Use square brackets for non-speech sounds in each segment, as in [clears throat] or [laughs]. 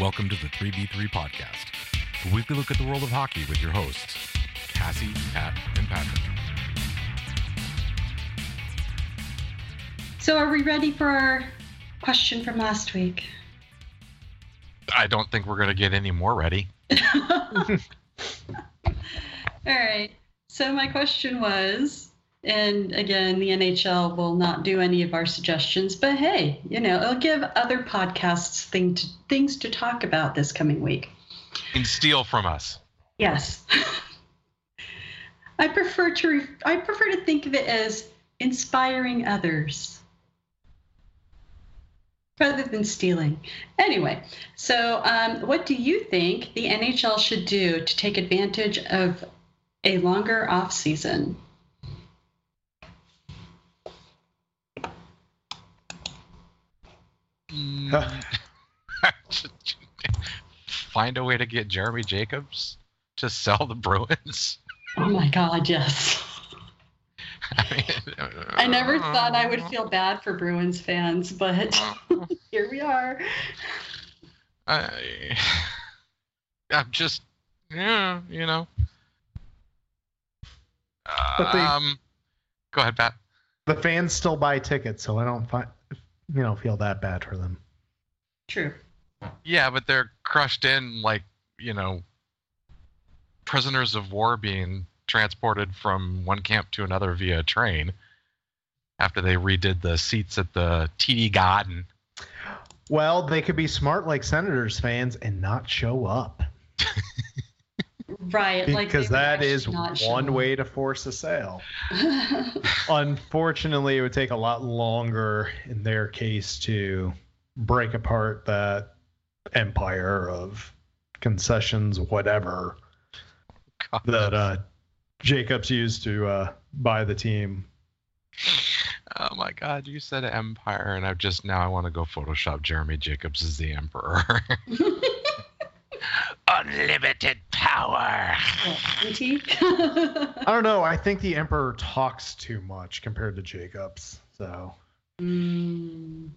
Welcome to the 3v3 podcast, a weekly look at the world of hockey with your hosts, Cassie, Pat, and Patrick. So, are we ready for our question from last week? I don't think we're going to get any more ready. [laughs] [laughs] All right. So, my question was and again, the NHL will not do any of our suggestions, but hey, you know, it'll give other podcasts thing to, things to talk about this coming week. And steal from us. Yes. [laughs] I prefer to I prefer to think of it as inspiring others rather than stealing. Anyway, so um, what do you think the NHL should do to take advantage of a longer off season? [laughs] Find a way to get Jeremy Jacobs to sell the Bruins. Oh my God, yes. I, mean, I never thought I would feel bad for Bruins fans, but [laughs] here we are. I, I'm just, yeah, you know. But they, um, go ahead, Pat. The fans still buy tickets, so I don't find you know feel that bad for them. True. Yeah, but they're crushed in like you know prisoners of war being transported from one camp to another via train after they redid the seats at the TD Garden. Well, they could be smart like Senators fans and not show up. [laughs] Right, because like that is one way to force a sale. Unfortunately, it would take a lot longer in their case to break apart that empire of concessions, whatever God. that uh, Jacobs used to uh, buy the team. Oh my God! You said empire, and I've just now I want to go Photoshop Jeremy Jacobs as the emperor. [laughs] [laughs] unlimited power. [laughs] I don't know. I think the Emperor talks too much compared to Jacobs. So mm.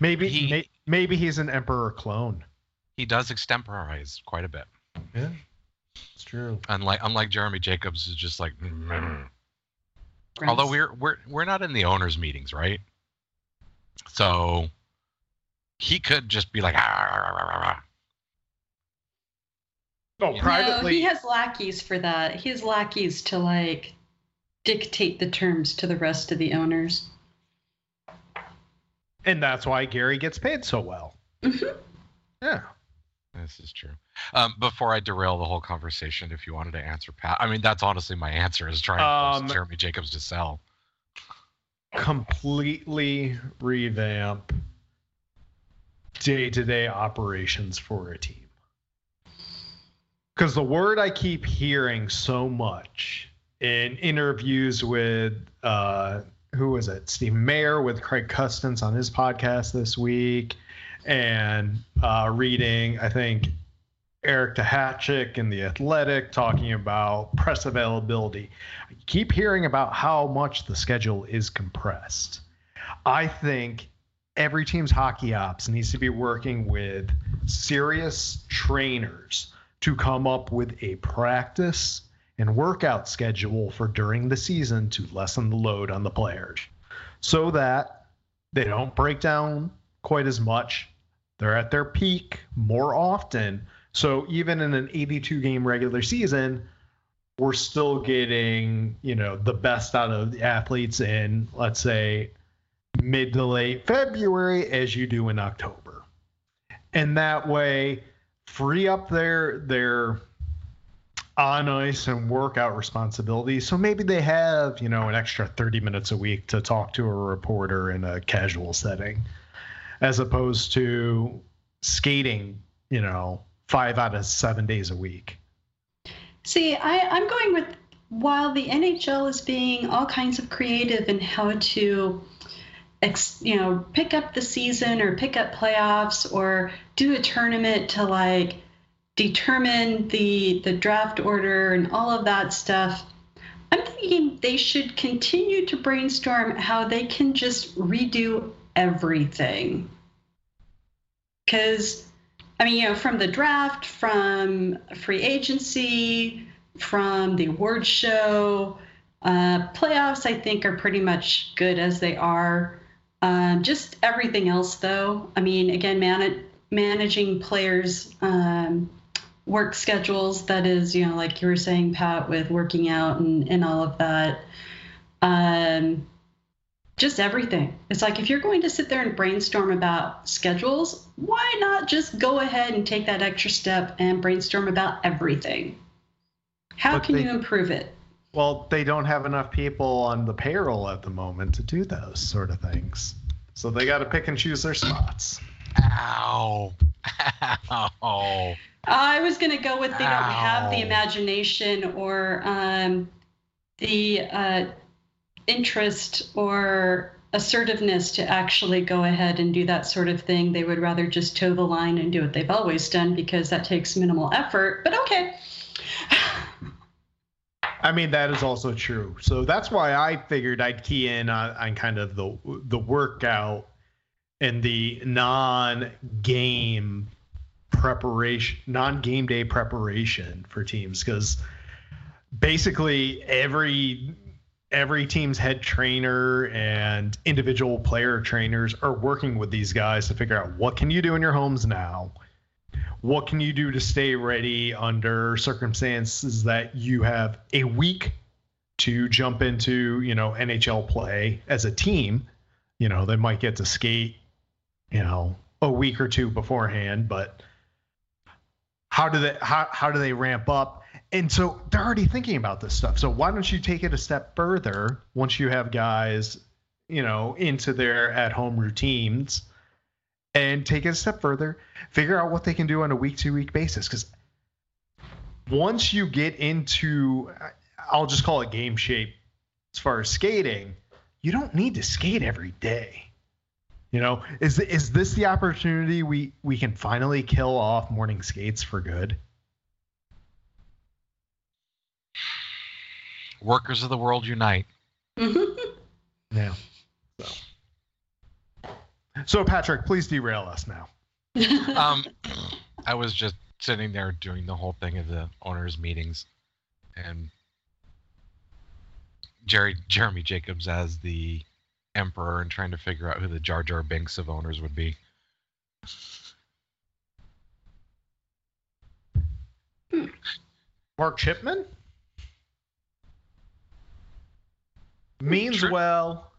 maybe he, may, maybe he's an Emperor clone. He does extemporize quite a bit. Yeah, it's true. Unlike unlike Jeremy Jacobs, is just like. Mm-hmm. Although we're we're we're not in the owners' meetings, right? So he could just be like, ah, ah, ah, ah Oh, privately. No, he has lackeys for that. He has lackeys to like dictate the terms to the rest of the owners. And that's why Gary gets paid so well. Mm-hmm. Yeah. This is true. Um, before I derail the whole conversation, if you wanted to answer Pat, I mean that's honestly my answer is trying to force um, Jeremy Jacobs to sell. Completely revamp day-to-day operations for a team because the word I keep hearing so much in interviews with uh, who was it? Steve Mayer with Craig Custance on his podcast this week, and uh, reading I think Eric Duhatschek in the Athletic talking about press availability. I keep hearing about how much the schedule is compressed. I think every team's hockey ops needs to be working with serious trainers to come up with a practice and workout schedule for during the season to lessen the load on the players so that they don't break down quite as much. They're at their peak more often. So even in an 82 game regular season, we're still getting, you know, the best out of the athletes in, let's say, mid to late February as you do in October. And that way, free up their their on ice and workout responsibilities. So maybe they have, you know, an extra 30 minutes a week to talk to a reporter in a casual setting, as opposed to skating, you know, five out of seven days a week. See, I, I'm going with while the NHL is being all kinds of creative in how to ex, you know, pick up the season or pick up playoffs or do a tournament to like determine the the draft order and all of that stuff. I'm thinking they should continue to brainstorm how they can just redo everything. Cuz I mean, you know, from the draft, from free agency, from the award show, uh, playoffs, I think, are pretty much good as they are. Um, just everything else, though. I mean, again, man- managing players' um, work schedules. That is, you know, like you were saying, Pat, with working out and, and all of that. Um, just everything. It's like if you're going to sit there and brainstorm about schedules, why not just go ahead and take that extra step and brainstorm about everything? How But can they- you improve it? Well, they don't have enough people on the payroll at the moment to do those sort of things. So they got to pick and choose their spots. Ow. [laughs] Ow. I was going to go with they don't have the imagination or um, the uh, interest or assertiveness to actually go ahead and do that sort of thing. They would rather just toe the line and do what they've always done because that takes minimal effort. But okay. [laughs] I mean, that is also true. So that's why I figured I'd key in on, on kind of the the workout and the non-game preparation, non-game day preparation for teams, because basically every every team's head trainer and individual player trainers are working with these guys to figure out what can you do in your homes now what can you do to stay ready under circumstances that you have a week to jump into you know nhl play as a team you know they might get to skate you know a week or two beforehand but how do they how, how do they ramp up? And so they're already thinking about this stuff. So why don't you take it a step further once you have guys you know into their at home routines and take it a step further figure out what they can do on a week to week basis. Because once you get into i'll just call it game shape as far as skating you don't need to skate every day. You know is is this the opportunity we we can finally kill off morning skates for good? Workers of the world unite. Mm-hmm. yeah. so so patrick please derail us now [laughs] Um, I was just sitting there doing the whole thing of the owners' meetings, and Jerry Jeremy Jacobs as the emperor and trying to figure out who the Jar Jar Binks of owners would be. Mark Chipman means Sure. well.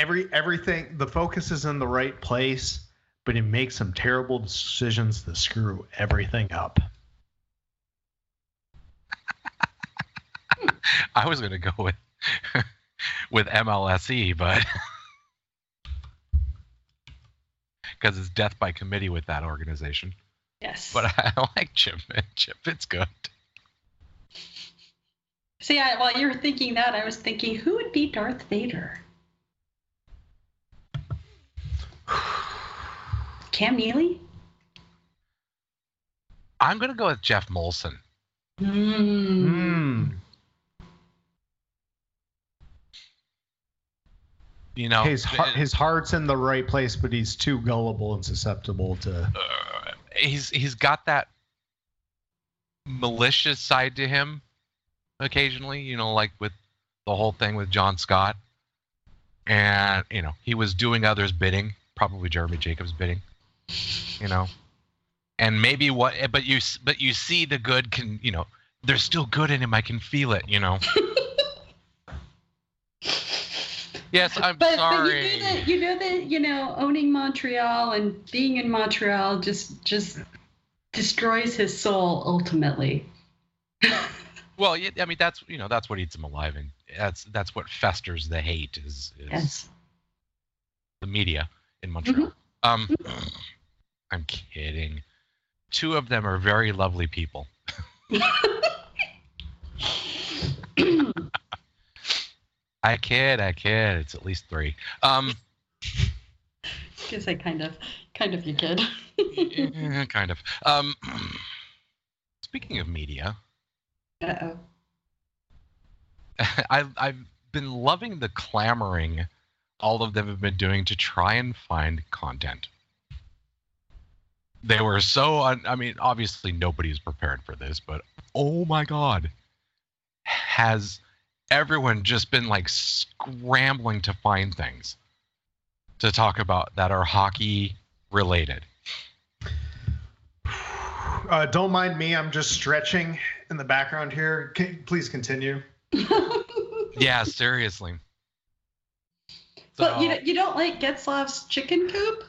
Every everything the focus is in the right place, but he makes some terrible decisions that screw everything up. [laughs] I was gonna go with [laughs] with MLSE, but [laughs] because it's death by committee with that organization. yes. But I like Chip. Chip, it's good. See, I, while you were thinking that, I was thinking, who would be Darth Vader? Cam Neely? I'm gonna go with Geoff Molson. Mm. Hmm. You know, His heart, his heart's in the right place, but he's too gullible and susceptible to. uh, he's he's got that malicious side to him occasionally you know like with the whole thing with john scott and you know he was doing others bidding probably jeremy jacobs bidding you know and maybe what but you but you see the good can you know there's still good in him i can feel it you know [laughs] yes i'm But, sorry but you know that you know that you know owning Montreal and being in Montreal just just destroys his soul ultimately. [laughs] Well, yeah, I mean that's you know that's what eats him alive, and that's that's what festers the hate is, is Yes. the media in Montreal. Um, I'm kidding. Two of them are very lovely people. [laughs] I kid, I kid. It's at least three. Um, Because I kind of kind of you kid. eh, kind of. Um, [clears throat] speaking of media, Uh oh. [laughs] I've I've been loving the clamoring all of them have been doing to try and find content. They were so. Un- I mean, obviously nobody is prepared for this, but oh my god, has everyone just been like scrambling to find things to talk about that are hockey related? [sighs] Uh, don't mind me. I'm just stretching in the background here. Can, please continue. [laughs] Yeah, seriously. but you, don't- you don't like Getzlaf's chicken coop?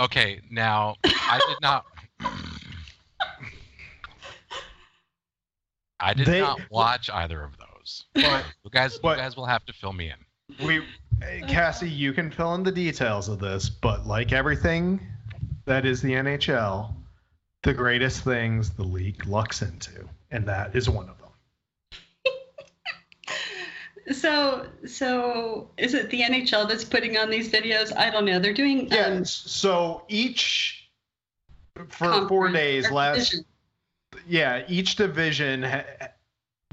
Okay, now I did not. I did They- not watch either of those. But You guys, you guys will have to fill me in. we, Cassie, you can fill in the details of this, but like everything that is the NHL, the greatest things the league lucks into, and that is one of them. So, so is it the NHL that's putting on these videos? I don't know. They're doing Yeah. um, so each for four days last division. yeah each division ha-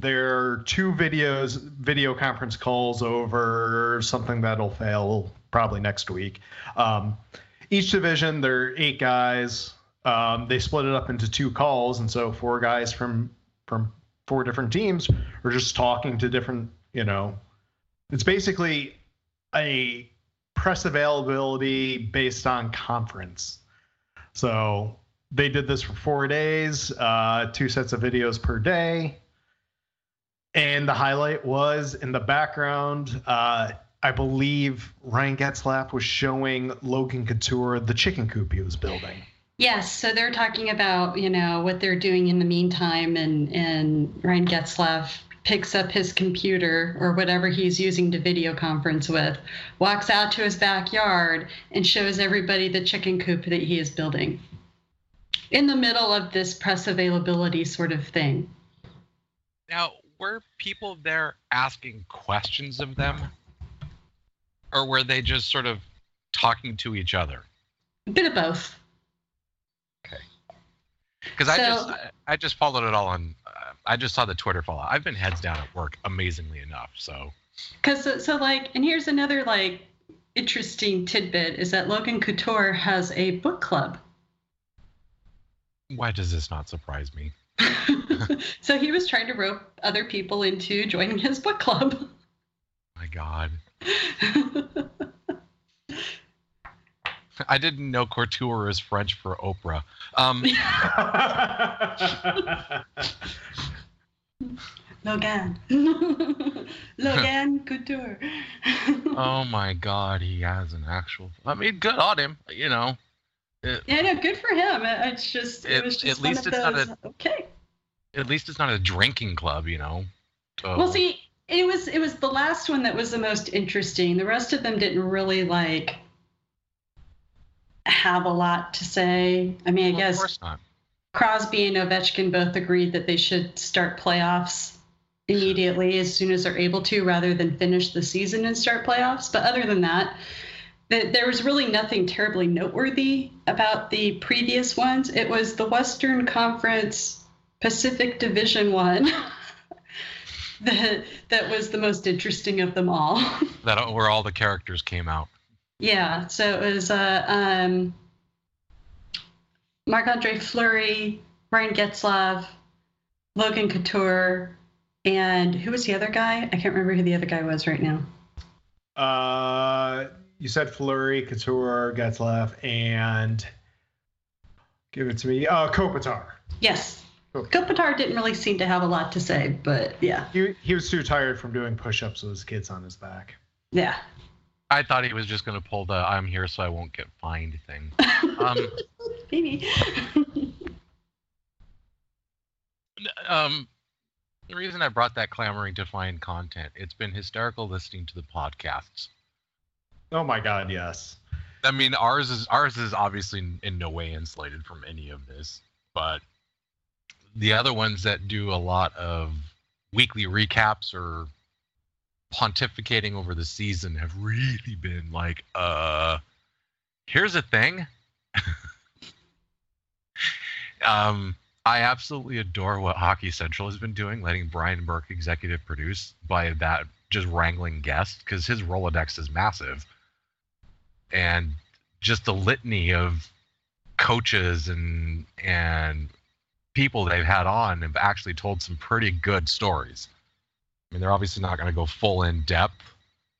there are two videos video conference calls over something that'll fail probably next week um, each division there are eight guys um, they split it up into two calls and so four guys from from four different teams are just talking to different you know it's basically a press availability based on conference so they did this for four days, uh, two sets of videos per day. And the highlight was in the background, uh, I believe Ryan Getzlaf was showing Logan Couture the chicken coop he was building. Yes, so they're talking about you know what they're doing in the meantime, and and Ryan Getzlaf picks up his computer or whatever he's using to video conference with, walks out to his backyard and shows everybody the chicken coop that he is building. In the middle of this press availability sort of thing. Now, were people there asking questions of them, or were they just sort of talking to each other? A bit of both. Okay. Because I just I, I just followed it all on. Uh, I just saw the Twitter follow. I've been heads down at work, amazingly enough. So Because so, so like, and here's another like interesting tidbit is that Logan Couture has a book club. why does this not surprise me? [laughs] so he was trying to rope other people into joining his book club. My God, [laughs] I didn't know couture is French for Oprah. Um, [laughs] Logan. [laughs] Logan Couture. oh my God, he has an actual. I mean, good on him. You know, It- yeah, no, good for him. It- It's just, it, At- was just at one least of it's not a- okay. at least it's not a drinking club. You know. So, Well, see, it was it was the last one that was the most interesting. The rest of them didn't really like have a lot to say. I mean, I well, guess of course not. Crosby and Ovechkin both agreed that they should start playoffs immediately as soon as they're able to, rather than finish the season and start playoffs. But other than that, th- there was really nothing terribly noteworthy about the previous ones. It was the Western Conference Pacific Division one [laughs] that that was the most interesting of them all. [laughs] That where all the characters came out. Yeah, so it was uh, um, Marc Andre Fleury, Ryan Getzlaf, Logan Couture, and who was the other guy? I can't remember who the other guy was right now. uh, you said Fleury, Couture, Getzlaf, and give it to me. Uh, Kopitar. Yes. Cool. Kopitar didn't really seem to have a lot to say, but yeah, He, he was too tired from doing push-ups with his kids on his back. yeah. I thought he was just going to pull the "I'm here so I won't get fined" thing. [laughs] Um, Maybe. [laughs] um, the reason I brought that clamoring to find content, it's been hysterical listening to the podcasts. Oh my God, yes. I mean, ours is ours is obviously in no way insulated from any of this, but the other ones that do a lot of weekly recaps or pontificating over the season have really been like, uh, here's a thing. [laughs] um, I absolutely adore what Hockey Central has been doing, letting Brian Burke executive produce by that just wrangling guests because his Rolodex is massive. And just the litany of coaches and and people they've had on have actually told some pretty good stories. I mean, they're obviously not going to go full in depth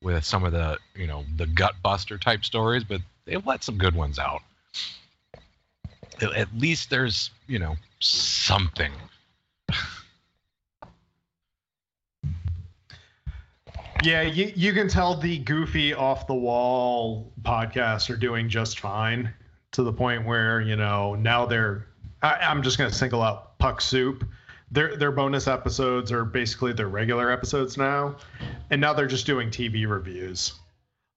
with some of the you know the gut buster type stories, but they've let some good ones out. At least there's you know something. Yeah, you, you can tell the goofy off the wall podcasts are doing just fine to the point where, you know, now they're I, I'm just gonna single out Puck Soup. Their their bonus episodes are basically their regular episodes now. And now they're just doing TV reviews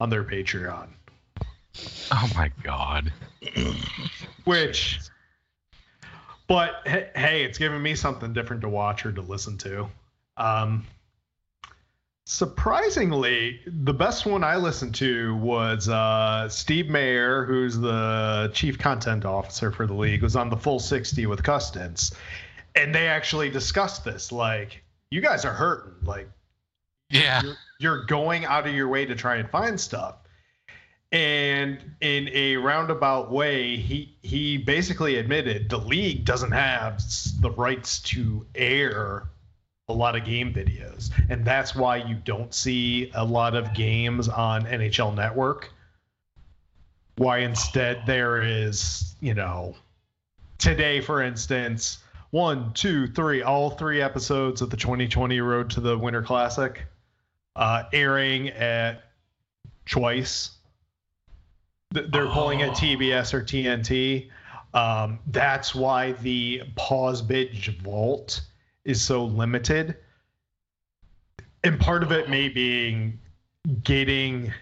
on their Patreon. Oh my god. Which but hey, it's giving me something different to watch or to listen to. Um Surprisingly, the best one I listened to was uh, Steve Mayer, who's the chief content officer for the league, was on the full 60 with Custance. And they actually discussed this. Like, you guys are hurting. Like, yeah, you're, you're going out of your way to try and find stuff. And in a roundabout way, he he basically admitted the league doesn't have the rights to air a lot of game videos. And that's why you don't see a lot of games on NHL Network. Why instead there is, you know, today, for instance, one, two, three, all three episodes of the 2020 Road to the Winter Classic uh, airing at Choice. They're oh. pulling at TBS or TNT. Um, that's why the pause bitch vault is so limited. And part of it may being getting,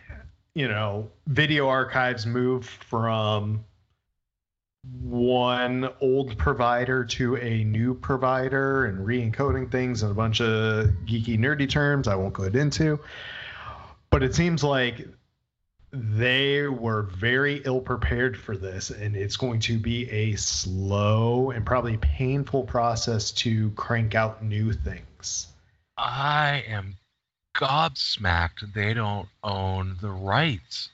you know, video archives moved from one old provider to a new provider and re-encoding things and a bunch of geeky nerdy terms I won't go into. But it seems like they were very ill prepared for this and it's going to be a slow and probably painful process to crank out new things. I am gobsmacked they don't own the rights.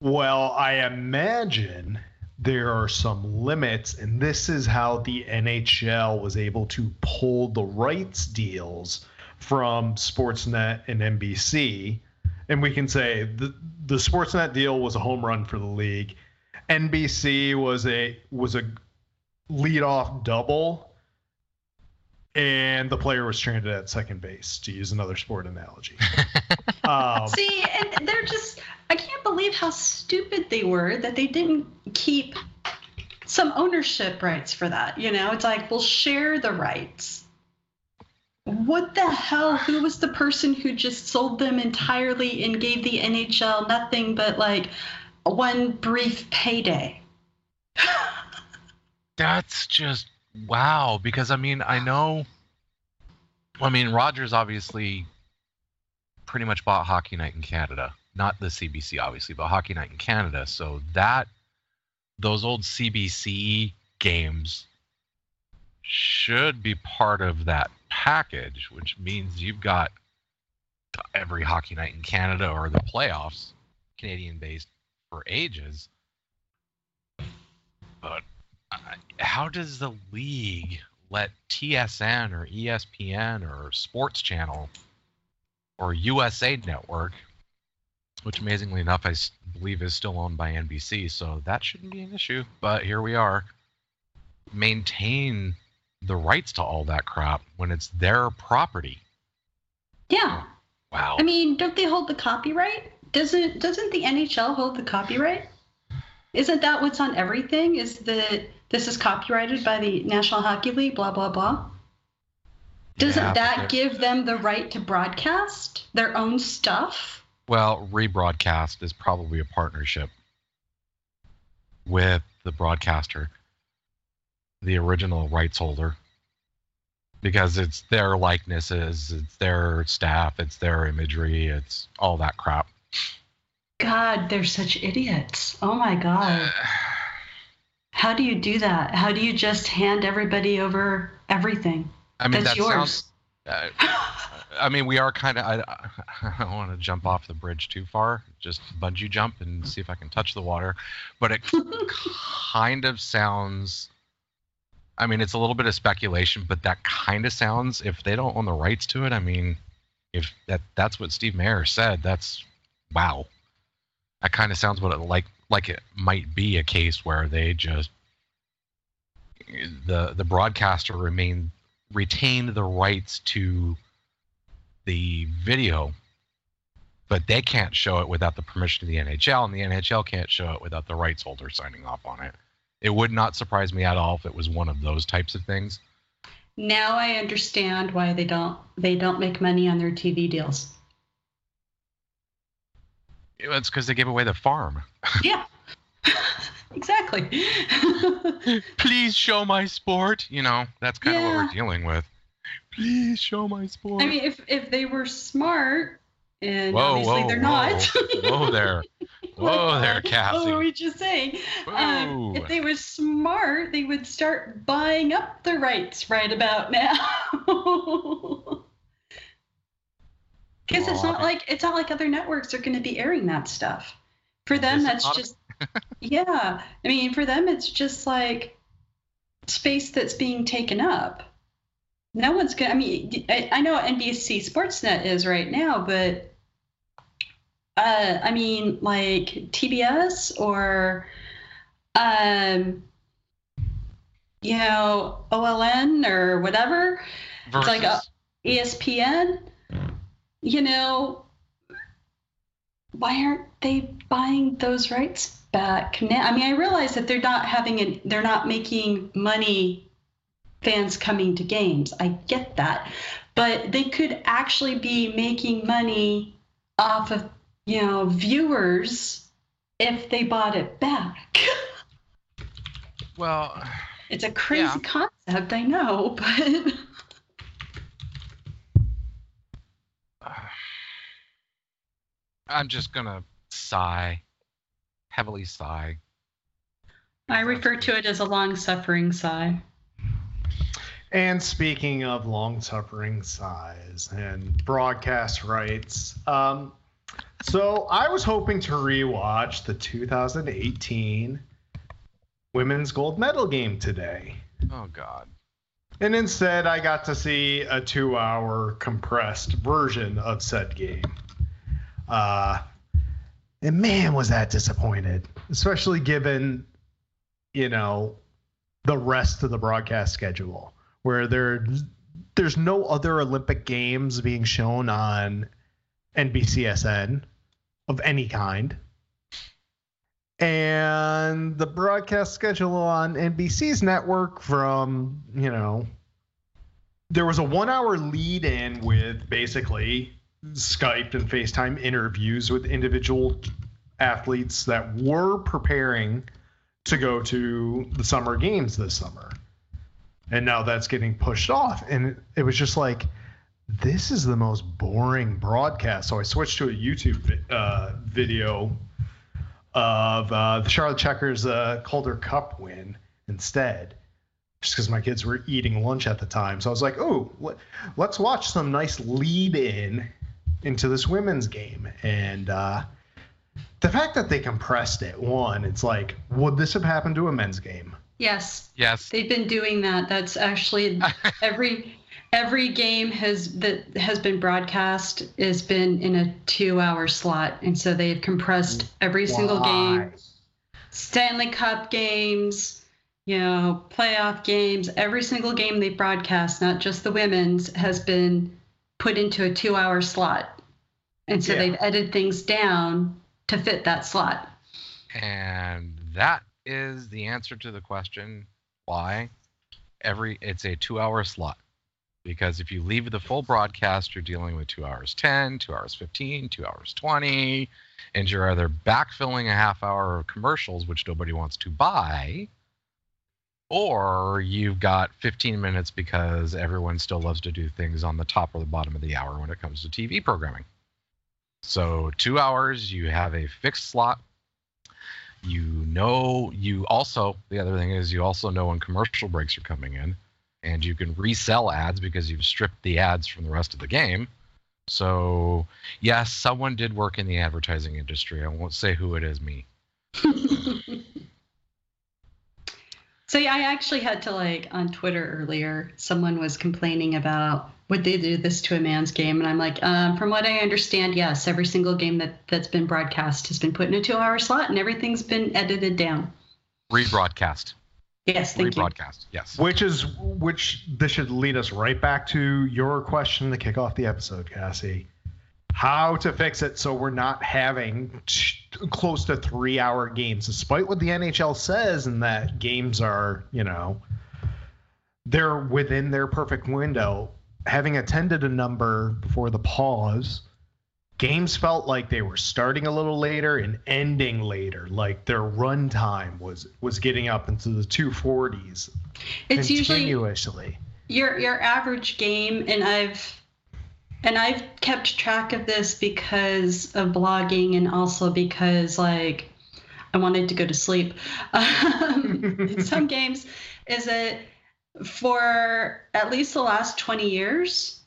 Well i imagine there are some limits and this is how the nhl was able to pull the rights deals from sportsnet and nbc and we can say the the Sportsnet deal was a home run for the league. NBC was a was a leadoff double, and the player was stranded at second base. To use another sport analogy. [laughs] um, See, and they're just I can't believe how stupid they were that they didn't keep some ownership rights for that. You know, it's like we'll share the rights what the hell? Who was the person who just sold them entirely and gave the NHL nothing but like one brief payday? [laughs] That's just wow. Because I mean, I know. I mean, Rogers obviously pretty much bought Hockey Night in Canada, not the CBC, obviously, but Hockey Night in Canada. So that those old CBC games should be part of that package, which means you've got every hockey night in Canada or the playoffs, Canadian based for ages. But uh, how does the league let TSN or ESPN or Sports Channel or USA Network, which amazingly enough I believe is still owned by NBC, so that shouldn't be an issue. But here we are, maintain the rights to all that crap when it's their property. Yeah. Wow. I mean, don't they hold the copyright? Doesn't doesn't the NHL hold the copyright? Isn't that what's on everything? Is that this is copyrighted by the National Hockey League, blah blah blah? Doesn't yeah, that give them the right to broadcast their own stuff? Well, rebroadcast is probably a partnership with the broadcaster the original rights holder because it's their likenesses, it's their staff, it's their imagery, it's all that crap. God, they're such idiots. Oh my God. [sighs] How do you do that? How do you just hand everybody over everything? I mean, that's that yours. Sounds, uh, I mean, we are kind of. I, I don't want to jump off the bridge too far. Just bungee jump and see if I can touch the water. But it [laughs] kind of sounds. I mean, it's a little bit of speculation, but that kind of sounds. If they don't own the rights to it, I mean, if that that's what Steve Mayer said, that's wow. That kind of sounds what it like like it might be a case where they just the the broadcaster remain retained the rights to the video, but they can't show it without the permission of the NHL, and the NHL can't show it without the rights holder signing off on it. It would not surprise me at all if it was one of those types of things. Now I understand why they don't they don't make money on their TV deals. It's because they gave away the farm. [laughs] Yeah. [laughs] exactly. [laughs] Please show my sport. You know, that's kind of what we're dealing with. Please show my sport. I mean, if if they were smart, and Whoa, obviously whoa, they're whoa. not. Whoa [laughs] there. Whoa there, What Cassie. were we just saying? Um, if they were smart, they would start buying up the rights right about now. [laughs] Because it's not like it's not like other networks are going to be airing that stuff. For them, that's just [laughs] yeah. I mean, for them, it's just like space that's being taken up. No one's gonna. I mean, I, I know NBC Sportsnet is right now, but uh, I mean, like TBS or um, you know, OLN or whatever, Versus, like a- ESPN. You know, why aren't they buying those rights back now? I mean, I realize that they're not having it. They're not making money. Fans coming to games. I get that, but they could actually be making money off of you know viewers if they bought it back. well, It's a crazy Yeah. concept, I know, [laughs] but [sighs] I'm just gonna sigh, heavily sigh. I refer to it as a long-suffering sigh. And speaking of long suffering sighs and broadcast rights, um, so I was hoping to rewatch the 2018 women's gold medal game today. Oh God. And instead, I got to see a two hour compressed version of said game. Uh, and man, was that disappointed, especially given, you know, the rest of the broadcast schedule, where there, there's no other Olympic games being shown on NBCSN of any kind. And the broadcast schedule on NBC's network from, you know, there was a one hour lead in with basically Skype and FaceTime interviews with individual athletes that were preparing to go to the summer games this summer. And now that's getting pushed off. And it was just like, this is the most boring broadcast. So I switched to a YouTube uh, video of uh, the Charlotte Checkers uh, Calder Cup win instead, just because my kids were eating lunch at the time. So I was like, oh, let, let's watch some nice lead in into this women's game. And uh, the fact that they compressed it, one, it's like, would this have happened to a men's game? Yes, Yes. they've been doing that. That's actually [laughs] every every game has that has been broadcast has been in a two hour slot, and so they've compressed every single game. Stanley Cup games, you know, playoff games, every single game they broadcast, not just the women's, has been put into a two hour slot. And so Yeah. they've edited things down to fit that slot. And that is the answer to the question why every it's a two hour slot. Because if you leave the full broadcast, you're dealing with two hours 10, two hours 15, two hours 20, and you're either backfilling a half hour of commercials, which nobody wants to buy, or you've got 15 minutes because everyone still loves to do things on the top or the bottom of the hour when it comes to TV programming. So, two hours, you have a fixed slot you know you also the other thing is you also know when commercial breaks are coming in and you can resell ads because you've stripped the ads from the rest of the game So, yes, someone did work in the advertising industry. I won't say who it is, me. [laughs] so yeah, I actually had to like on Twitter earlier. Someone was complaining about would they do this to a man's game, and I'm like, um, from what I understand, yes, every single game that that's been broadcast has been put in a two-hour slot, and everything's been edited down. Rebroadcast. Yes, thank you. Rebroadcast. Yes. Which is which. This should lead us right back to your question to kick off the episode, Cassie how to fix it so we're not having t- close to three hour games, despite what the NHL says, and that games are, you know, they're within their perfect window. Having attended a number before the pause, games felt like they were starting a little later and ending later. Like their run time was was getting up into the 240s. It's usually your your average game, and I've and I've kept track of this because of blogging and also because like I wanted to go to sleep. [laughs] Um, some [laughs] games is that for at least the last 20 years,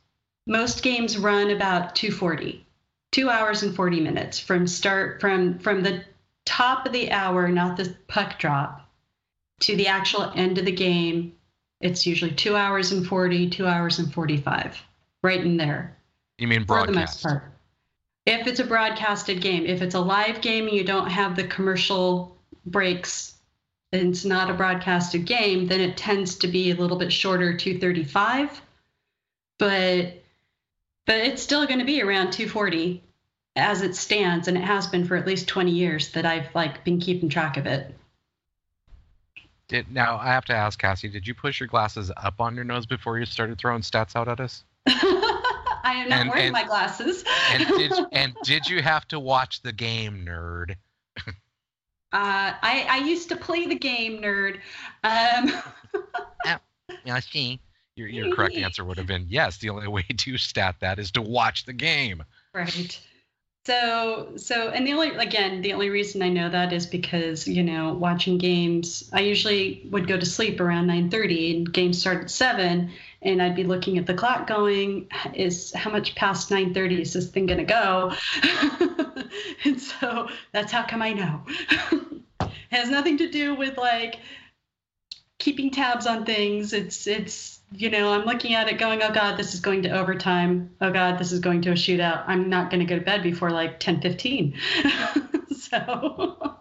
most games run about 240, two hours and 40 minutes from start from from the top of the hour, not the puck drop, to the actual end of the game. It's usually two hours and 40, two hours and 45, right in there. You mean broadcast? For the most part. If it's a broadcasted game, if it's a live game and you don't have the commercial breaks, and it's not a broadcasted game, then it tends to be a little bit shorter, 235. But but it's still going to be around 240 as it stands, and it has been for at least 20 years that I've like been keeping track of it. Did, now I have to ask Cassie, did you push your glasses up on your nose before you started throwing stats out at us? [laughs] I am not and, wearing and, my glasses. and did [laughs] and did you have to watch the game, nerd? Uh, I I used to play the game, nerd. Um, [laughs] yeah, see. Your, your correct answer would have been yes. The only [laughs] way to stat that is to watch the game. Right. So so and the only again the only reason I know that is because you know watching games I usually would go to sleep around 9:30 and games start at 7 and I'd be looking at the clock going, is how much past 9:30 is this thing gonna go? [laughs] [laughs] and so that's how come I know. [laughs] it has nothing to do with like keeping tabs on things. It's it's you know I'm looking at it going, oh god, this is going to overtime. Oh god, this is going to a shootout. I'm not going to go to bed before like 10:15. [laughs] so.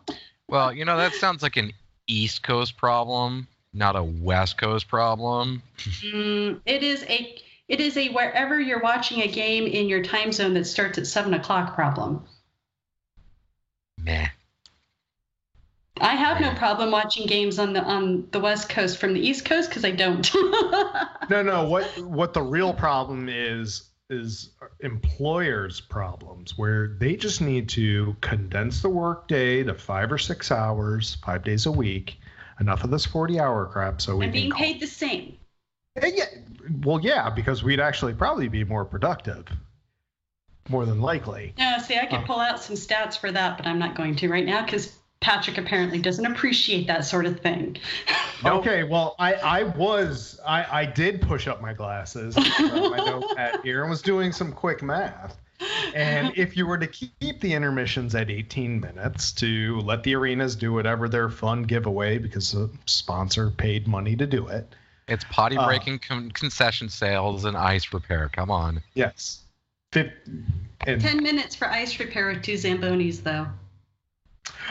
Well, you know that sounds like an East Coast problem not a West Coast problem. mm, it is a it is a wherever you're watching a game in your time zone that starts at seven o'clock problem. Meh. I have no problem watching games on the on the West Coast from the East Coast because I don't. [laughs] no, no. What what the real problem is is employers' problems where they just need to condense the workday to five or six hours, five days a week, enough of this 40 hour crap so we and being call. paid the same yeah well yeah because we'd actually probably be more productive more than likely no see i could uh, pull out some stats for that but i'm not going to right now because patrick apparently doesn't appreciate that sort of thing [laughs] okay well i i was i i did push up my glasses my [laughs] notepad here and was doing some quick math and if you were to keep the intermissions at 18 minutes to let the arenas do whatever their fun giveaway because the sponsor paid money to do it. It's potty uh, breaking uh, con- concession sales and ice repair. Come on. Yes. And, 10 minutes for ice repair with two Zambonis, though.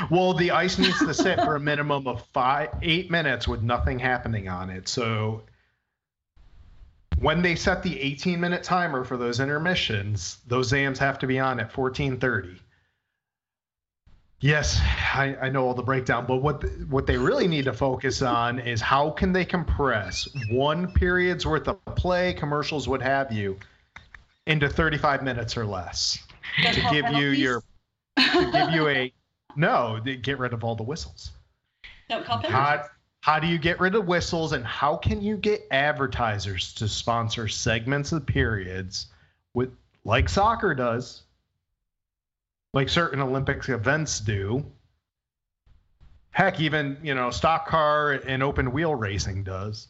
Well, the ice needs to sit for a minimum of five, eight minutes with nothing happening on it. So when they set the 18 minute timer for those intermissions, those Zams have to be on at 1430. Yes, I, I, know all the breakdown, but what what they really need to focus on is how can they compress one period's worth of play, commercials, what have you, into 35 minutes or less to give you your to give you a no, get rid of all the whistles. Call penalties. How do you get rid of whistles and how can you get advertisers to sponsor segments of periods with like soccer does, like certain Olympics events do. Heck, even, you know, stock car and open wheel racing does,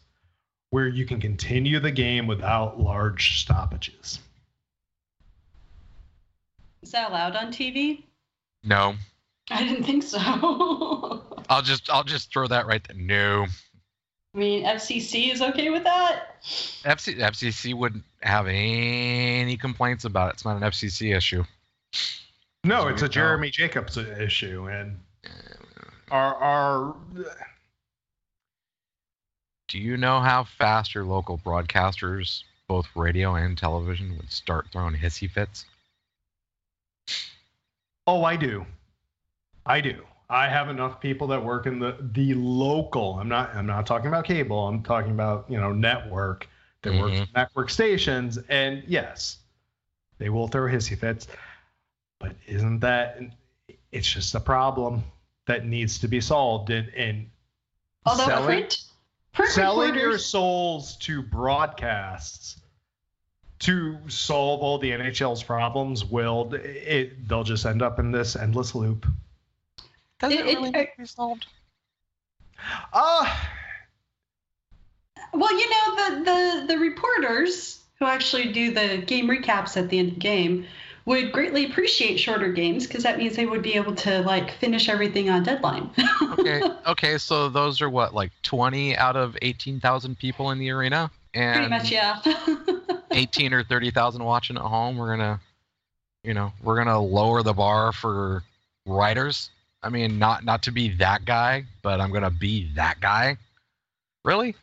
where you can continue the game without large stoppages. Is that allowed on TV? No, I didn't think so. [laughs] I'll just I'll just throw that right there. No, I mean, FCC is okay with that. FC, FCC wouldn't have any complaints about it. It's not an FCC issue. No, So it's you a know. Jeremy Jacobs issue, and our our Do you know how fast your local broadcasters, both radio and television, would start throwing hissy fits? Oh, I do, I do. I have enough people that work in the the local. I'm not I'm not talking about cable. I'm talking about you know network that works Mhm. with network stations, and yes, they will throw hissy fits. But isn't that? It's just a problem that needs to be solved, and and Although selling- print, print selling your souls to broadcasts to solve all the NHL's problems will it they'll just end up in this endless loop. Does It- it- need to be solved? Uh well, you know the the the reporters who actually do the game recaps at the end of the game would greatly appreciate shorter games because that means they would be able to like finish everything on deadline. Okay, [laughs] okay, so those are what, like 20 out of 18,000 people in the arena? And Pretty much, yeah. [laughs] 18 or 30,000 watching at home. We're going to, you know, we're going to lower the bar for writers. I mean, not not to be that guy, but I'm going to be that guy. Really?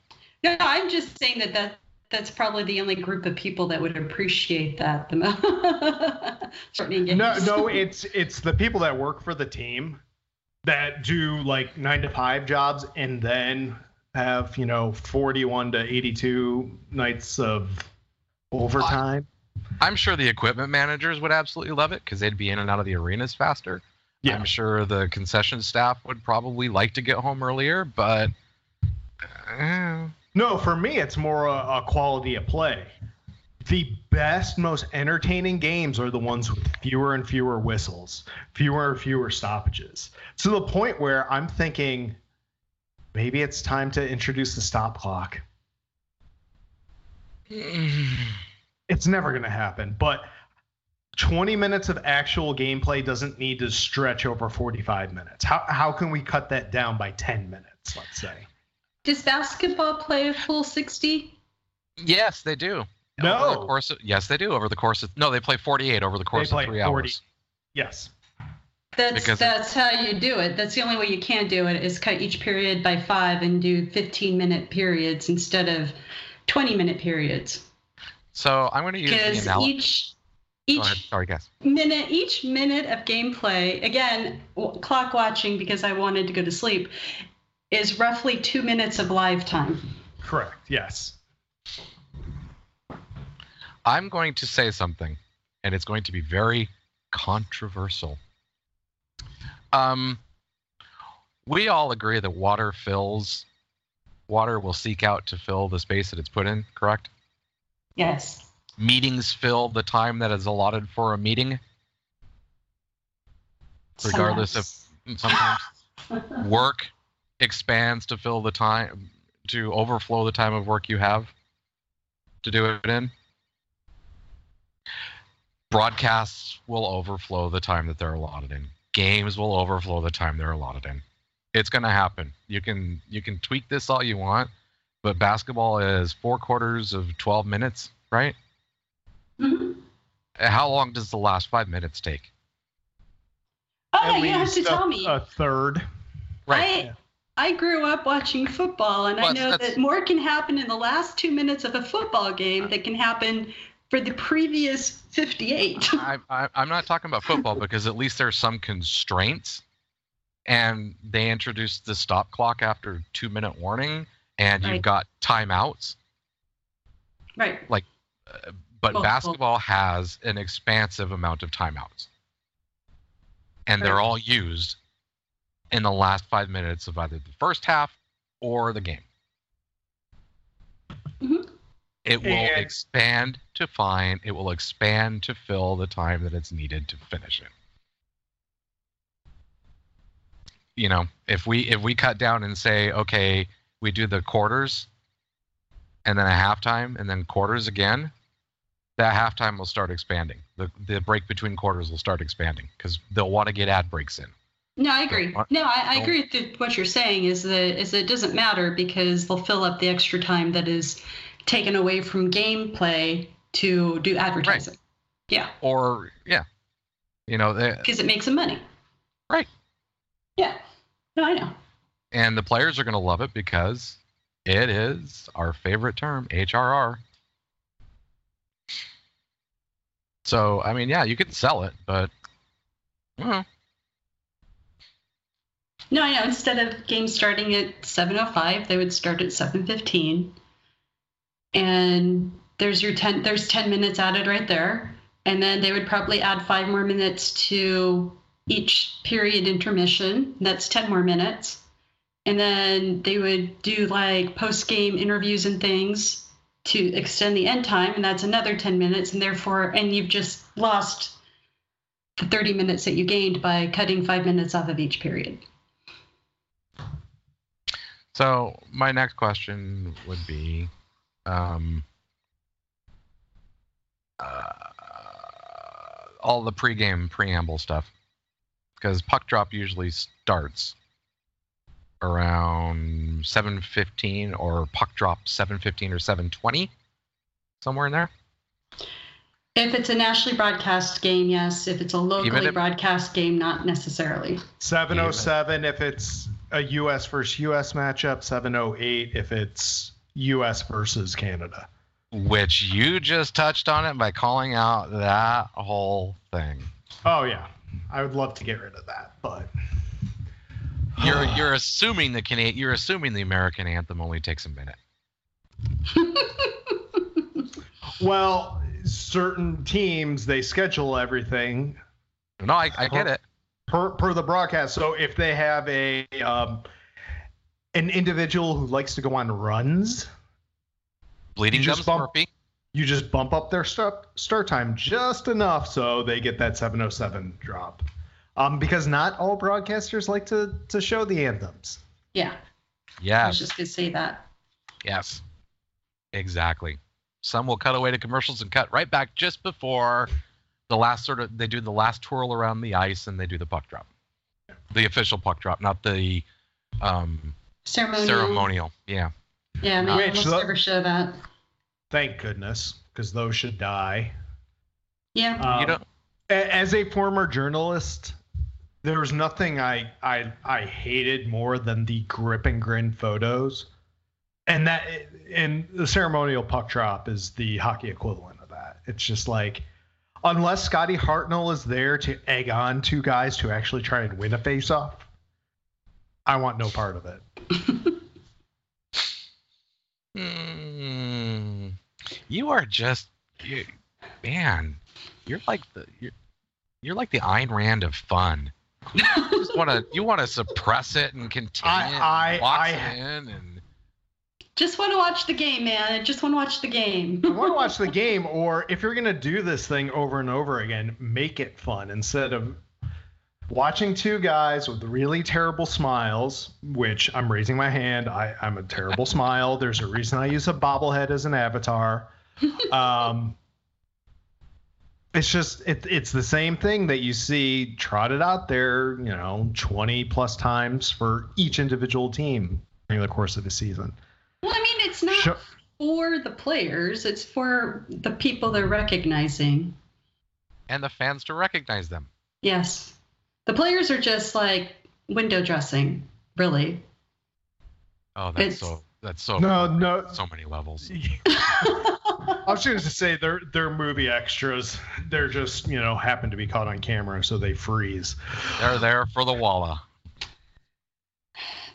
No, I'm just saying that that that's probably the only group of people that would appreciate that the most. [laughs] No no [laughs] it's it's the people that work for the team that do like 9 to 5 jobs and then have, you know, 41 to 82 nights of overtime. I'm sure the equipment managers would absolutely love it because they'd be in and out of the arenas faster. Yeah. I'm sure the concession staff would probably like to get home earlier, but uh, No, for me, it's more a, a quality of play. The best, most entertaining games are the ones with fewer and fewer whistles, fewer and fewer stoppages. To the point where I'm thinking maybe it's time to introduce the stop clock. [sighs] It's never going to happen, but 20 minutes of actual gameplay doesn't need to stretch over 45 minutes. How, how can we cut that down by 10 minutes, let's say? Does basketball play a full 60? yes, they do. No. Over the course of, yes, they do. Over the course of no, they play 48 over the course play of three 40. hours. Yes. That's Because- that's how you do it. That's the only way you can do it is cut each period by five and do 15 minute periods instead of 20 minute periods. So I'm going to use the Because analogy. each each. Sorry, guys. minute each minute of gameplay again w- clock watching because I wanted to go to sleep is roughly two minutes of live time. Correct. Yes. I'm going to say something, and it's going to be very controversial. Um, we all agree that water fills, water will seek out to fill the space that it's put in, correct? Yes. Meetings fill the time that is allotted for a meeting, regardless of sometimes work expands to fill the time, to overflow the time of work you have to do it in. Broadcasts will overflow the time that they're allotted in. Games will overflow the time they're allotted in. It's going to happen. You can you can tweak this all you want, but basketball is four quarters of 12 minutes, right? Mhm. How long does the last five minutes take? Oh, At you have to a, tell me. a third. I I grew up watching football, and I know that more can happen in the last two minutes of a football game that can happen for the previous 58. I, I, I'm not talking about football because at least there's some constraints, and they introduced the stop clock after two minute warning, and you've Right. got timeouts. right. Uh, but Well, well- basketball has an expansive amount of timeouts, and they're all used in the last five minutes of either the first half or the game. Mhm. It will And- expand to find. It will expand to fill the time that it's needed to finish it. You know, if we if we cut down and say, okay, we do the quarters, and then a halftime, and then quarters again, that halftime will start expanding. The the break between quarters will start expanding because they'll want to get ad breaks in. No, I agree. What? Uh, no, I, I agree with what you're saying. Is that is it doesn't matter because they'll fill up the extra time that is taken away from gameplay to do advertising. Yeah, Or yeah, you know, because it makes them money. Right. Yeah. No, I know. and the players are going to love it because it is our favorite term, HRR. So I mean, yeah, you could sell it, but well, No, I know. Instead of games starting at 7:05, they would start at 7:15, and there's your 10. There's 10 minutes added right there, and then they would probably add five more minutes to each period intermission. That's 10 more minutes, and then they would do like post-game interviews and things to extend the end time, and that's another 10 minutes, and therefore, and you've just lost the 30 minutes that you gained by cutting five minutes off of each period. So my next question would be, um, uh, all the pregame preamble stuff, because puck drop usually starts around 7:15 or puck drop 7:15 or 7:20, somewhere in there. If it's a nationally broadcast game, yes. If it's a locally if- broadcast game, not necessarily. 707 if it's a US versus US matchup, 708 if it's US versus Canada. Which you just touched on it by calling out that whole thing. Oh yeah. I would love to get rid of that, but You're [sighs] you're assuming the Cana- you're assuming the American anthem only takes a minute. [laughs] well, certain teams they schedule everything No, I, I get it. per per the broadcast. So if they have a um, an individual who likes to go on runs, Bleeding You gums just bump- Murphy. you just bump up their start start time just enough so they get that 707 drop. Um, because not all broadcasters like to to show the anthems. yeah, I was just gonna say that. yes, exactly. Some will cut away to commercials and cut right back just before the last sort of they do the last twirl around the ice and they do the puck drop, the official puck drop, not the um, Ceremonial. ceremonial. Yeah, Yeah, they Which almost the- never show that. Thank goodness, because those should die. Yeah. Um, you know, as a former journalist, there was nothing I I I hated more than the grip and grin photos, and that and the ceremonial puck drop is the hockey equivalent of that. It's just like. Unless Scotty Hartnell is there to egg on two guys to actually try and win a face-off, I want no part of it. [laughs] Hmm. you are just you, man. You're like the you're, you're like the Ayn Rand of fun. You just want to you want to suppress it and contain I- it, and I- box I- it in, and Just want to watch the game, man. I just want to watch the game. I want to watch the game, or if you're gonna do this thing over and over again, make it fun instead of watching two guys with really terrible smiles. Which I'm raising my hand. I, I'm a terrible smile. There's a reason I use a bobblehead as an avatar. [laughs] Um, it's just it, it's the same thing that you see trotted out there, you know, 20 plus times for each individual team during the course of the season. Well, I mean, it's not Sure. for the players. It's for the people they're recognizing. and the fans to recognize them. Yes. The players are just like window dressing, really. Oh, that's It's- so that's so No, no, so many levels. [laughs] I was going to say they're they're movie extras. They're just you know happen to be caught on camera, so they freeze. They're there for the walla.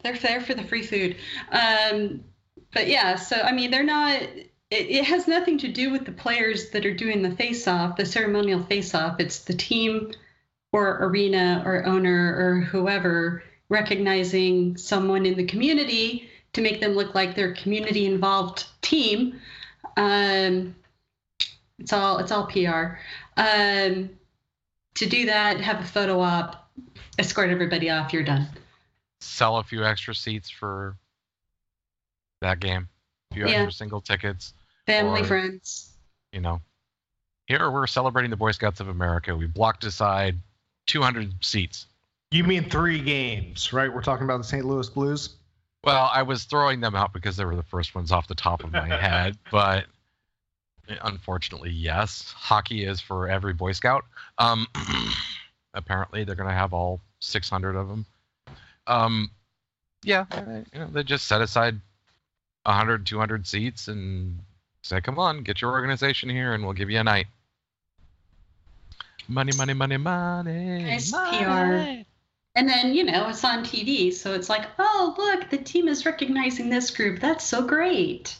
they're there for the free food. Um, but yeah, so I mean, they're not. It, it has nothing to do with the players that are doing the face-off, the ceremonial face-off. It's the team, or arena, or owner, or whoever recognizing someone in the community to make them look like they're community-involved team. Um, it's all it's all PR. Um, to do that, have a photo op, escort everybody off. You're done. Sell a few extra seats for that game. A few Yeah. extra single tickets. Family, Or- friends. You know, here we're celebrating the Boy Scouts of America. We blocked aside 200 seats. You mean three games, right? We're talking about the St. Louis Blues. Well, I was throwing them out because they were the first ones off the top of my [laughs] head, but unfortunately, yes, hockey is for every Boy Scout. Um, [clears throat] apparently, they're going to have all 600 of them. Um, yeah, you know, they just set aside 100, 200 seats and say, "Come on, get your organization here, and we'll give you a night." Money, money, money, money. Nice money. PR. And then, you know, it's on TV. So it's like, oh, look, the team is recognizing this group. That's so great.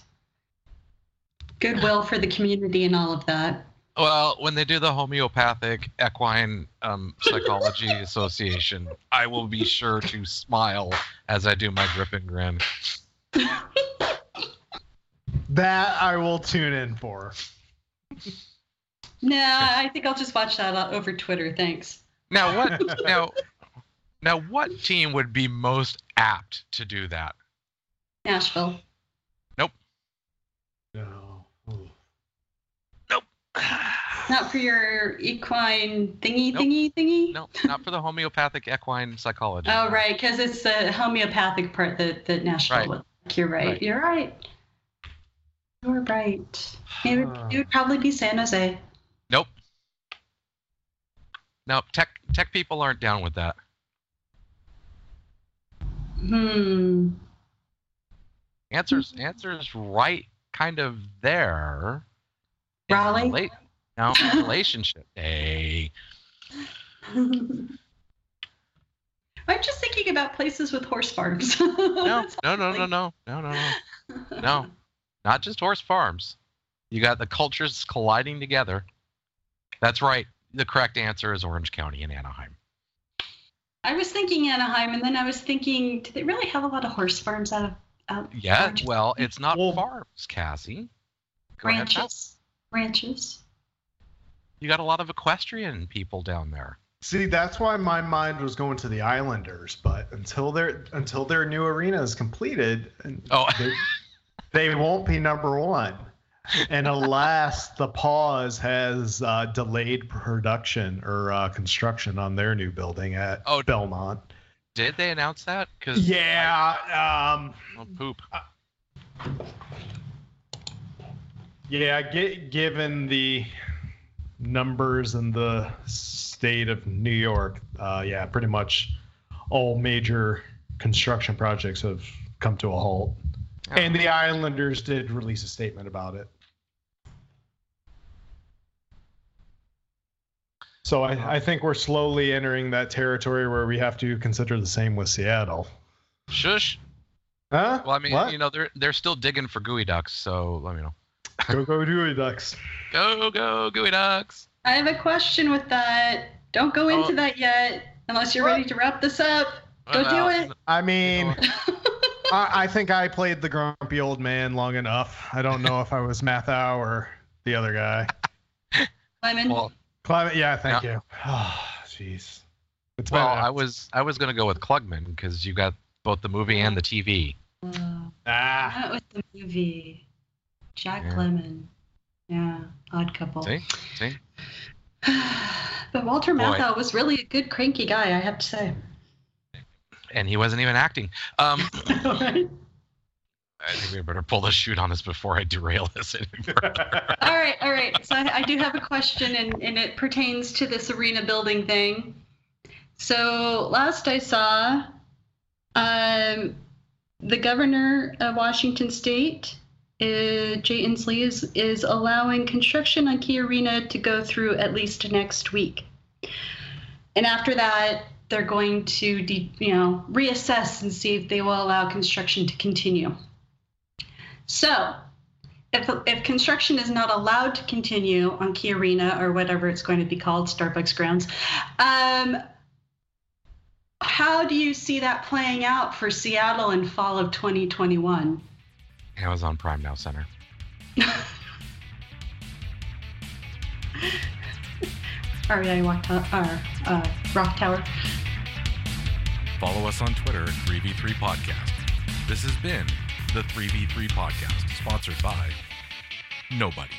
Goodwill for the community and all of that. Well, when they do the homeopathic equine um, psychology [laughs] association, I will be sure to smile as I do my grip and grin. [laughs] That I will tune in for. Nah, I think I'll just watch that over Twitter. Thanks. Now what? [laughs] now, now what team would be most apt to do that? Nashville. Nope. No. Nope. Not for your equine thingy, Nope. thingy, thingy? No, not for the homeopathic equine psychology. Oh, right, because it's the homeopathic part that, that Nashville Right. would. You're right. Right. You're right. You're right. It would, it would probably be San Jose. Nope. No, tech tech people aren't down with that. Hmm. Answers answers right kind of there. Raleigh? rela- no, relationship. [laughs] Hey. I'm just thinking about places with horse farms. [laughs] No, no, no, no, no, no, no, no. No. Not just horse farms. You got the cultures colliding together. That's right. The correct answer is Orange County and Anaheim. I was thinking Anaheim, and then I was thinking, do they really have a lot of horse farms out of out Yeah, Orange- well, it's not Well- farms, Cassie. Go ahead, ranches? Ranches. You got a lot of equestrian people down there. See, that's why my mind was going to the Islanders, but until their until their new arena is completed, Oh. they, they won't be number one. And alas, the pause has uh, delayed production or uh, construction on their new building at Oh. Belmont. Did they announce that? Because Yeah, um, oh, poop. yeah. Gi- given the numbers in the state of New York, uh, yeah, pretty much all major construction projects have come to a halt. And the Islanders did release a statement about it. So I, I think we're slowly entering that territory where we have to consider the same with Seattle. Shush. Huh? Well, I mean, What? you know, they're they're still digging for gooey ducks, so let me know. go go Dewey Ducks. [laughs] Go go gooey ducks. I have a question with that. Don't go into Oh. that yet, unless you're What? ready to wrap this up. Go Well, do it. I mean, [laughs] I, I think I played the grumpy old man long enough. I don't know if I was Matthau or the other guy. Lemmon. Well, Climate, yeah, thank you. Oh, [sighs] jeez. It's well, I was I was gonna go with Klugman because you got both the movie and the TV. Oh, ah. I went with the movie. Jack Yeah. Lemmon. Yeah, odd couple. See, see. [sighs] but Walter Boy. Matthau was really a good cranky guy, I have to say. And he wasn't even acting. Um, [laughs] Right? I think we better pull the chute on this before I derail this [laughs] anymore. all right, all right. So I, I do have a question, and, and it pertains to this arena building thing. So last I saw, um, the governor of Washington State, uh, Jay Inslee, is, is allowing construction on Key Arena to go through at least next week. And after that, they're going to, de- you know, reassess and see if they will allow construction to continue. So, if, if construction is not allowed to continue on Key Arena or whatever it's going to be called, Starbucks grounds, um, how do you see that playing out for Seattle in fall of 2021? Amazon Prime Now Center. REI Rock, to- uh, uh, Rock Tower. Follow us on Twitter at 3v3 Podcast. This has been the 3v3 Podcast, sponsored by nobody.